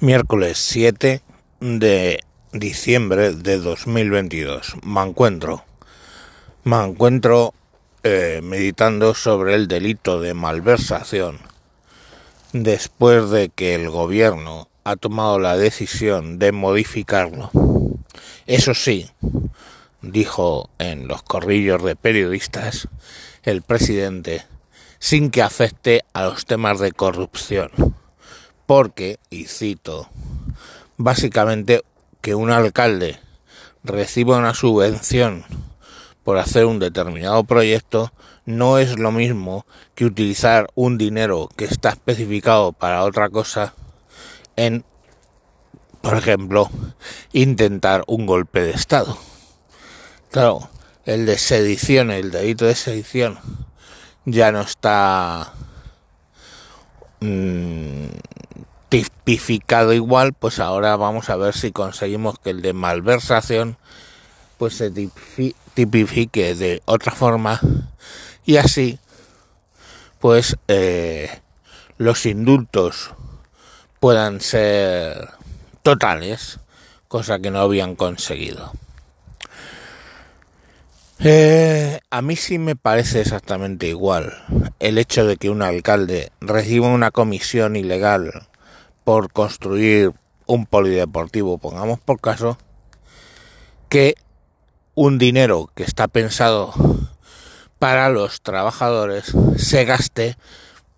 Miércoles 7 de diciembre de 2022. Me encuentro. Me encuentro eh, meditando sobre el delito de malversación después de que el gobierno ha tomado la decisión de modificarlo. Eso sí, dijo en los corrillos de periodistas el presidente, sin que afecte a los temas de corrupción porque, y cito, básicamente que un alcalde reciba una subvención por hacer un determinado proyecto no es lo mismo que utilizar un dinero que está especificado para otra cosa en, por ejemplo, intentar un golpe de Estado. Claro, el de sedición, el delito de sedición, ya no está mmm, tipificado igual, pues ahora vamos a ver si conseguimos que el de malversación pues se tipifique de otra forma y así pues eh, los indultos puedan ser totales, cosa que no habían conseguido. Eh, a mí sí me parece exactamente igual el hecho de que un alcalde reciba una comisión ilegal por construir un polideportivo, pongamos por caso, que un dinero que está pensado para los trabajadores se gaste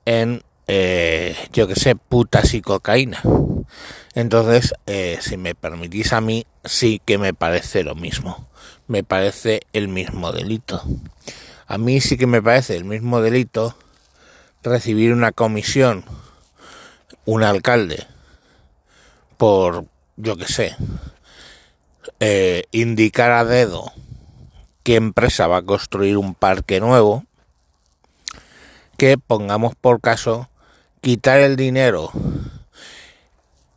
en, eh, yo que sé, putas y cocaína. Entonces, eh, si me permitís a mí, sí que me parece lo mismo. Me parece el mismo delito. A mí sí que me parece el mismo delito recibir una comisión un alcalde por, yo que sé, eh, indicar a dedo qué empresa va a construir un parque nuevo, que pongamos por caso quitar el dinero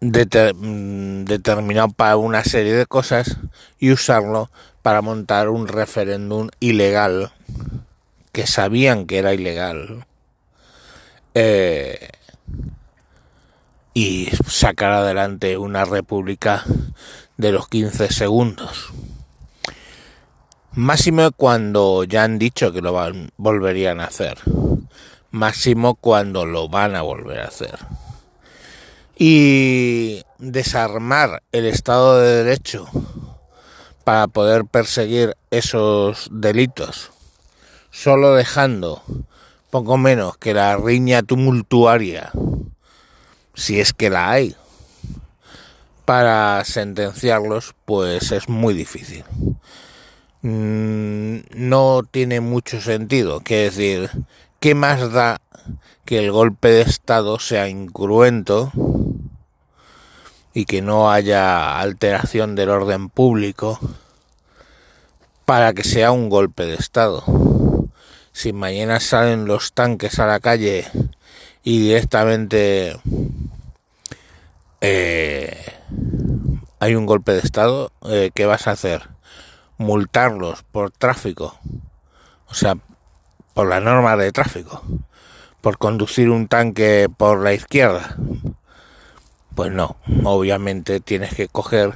mm, determinado para una serie de cosas y usarlo para montar un referéndum ilegal que sabían que era ilegal. Eh, y sacar adelante una república de los 15 segundos. Máximo cuando ya han dicho que lo van, volverían a hacer. Máximo cuando lo van a volver a hacer. Y desarmar el Estado de Derecho para poder perseguir esos delitos, solo dejando poco menos que la riña tumultuaria si es que la hay, para sentenciarlos, pues es muy difícil. Mm, no tiene mucho sentido, que decir, ¿qué más da que el golpe de Estado sea incruento y que no haya alteración del orden público para que sea un golpe de Estado? Si mañana salen los tanques a la calle y directamente eh, hay un golpe de estado, eh, ¿qué vas a hacer? Multarlos por tráfico, o sea, por la norma de tráfico, por conducir un tanque por la izquierda. Pues no, obviamente tienes que coger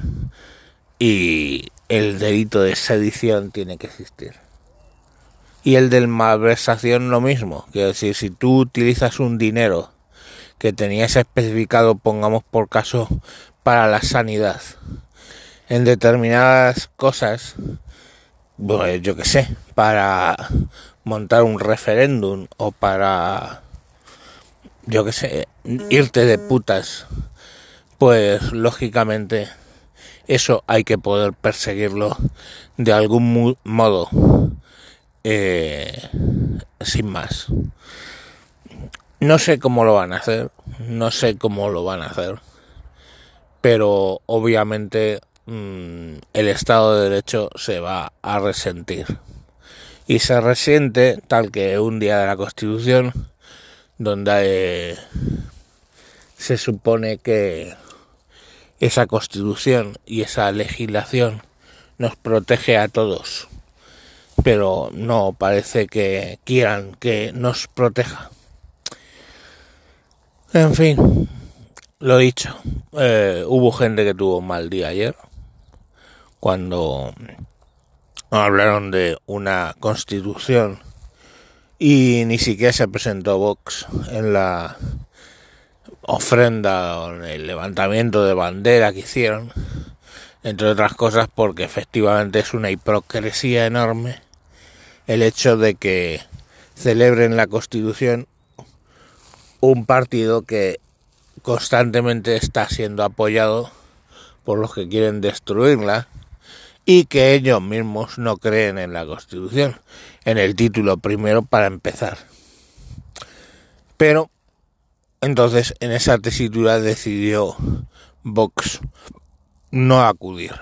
y el delito de sedición tiene que existir. Y el del malversación lo mismo, quiero decir, si tú utilizas un dinero que tenías especificado, pongamos por caso, para la sanidad. En determinadas cosas, pues yo que sé, para montar un referéndum o para, yo que sé, irte de putas, pues lógicamente eso hay que poder perseguirlo de algún modo, eh, sin más. No sé cómo lo van a hacer, no sé cómo lo van a hacer, pero obviamente mm, el Estado de Derecho se va a resentir. Y se resiente tal que un día de la Constitución, donde se supone que esa Constitución y esa legislación nos protege a todos, pero no parece que quieran que nos proteja. En fin, lo dicho, eh, hubo gente que tuvo un mal día ayer cuando hablaron de una constitución y ni siquiera se presentó Vox en la ofrenda o en el levantamiento de bandera que hicieron, entre otras cosas porque efectivamente es una hipocresía enorme el hecho de que celebren la constitución un partido que constantemente está siendo apoyado por los que quieren destruirla y que ellos mismos no creen en la Constitución, en el título primero para empezar. Pero entonces en esa tesitura decidió Vox no acudir.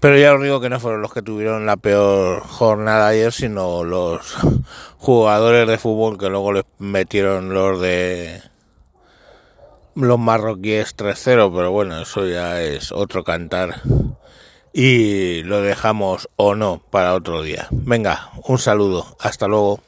Pero ya os digo que no fueron los que tuvieron la peor jornada ayer, sino los jugadores de fútbol que luego les metieron los de los marroquíes 3-0, pero bueno, eso ya es otro cantar. Y lo dejamos o no para otro día. Venga, un saludo, hasta luego.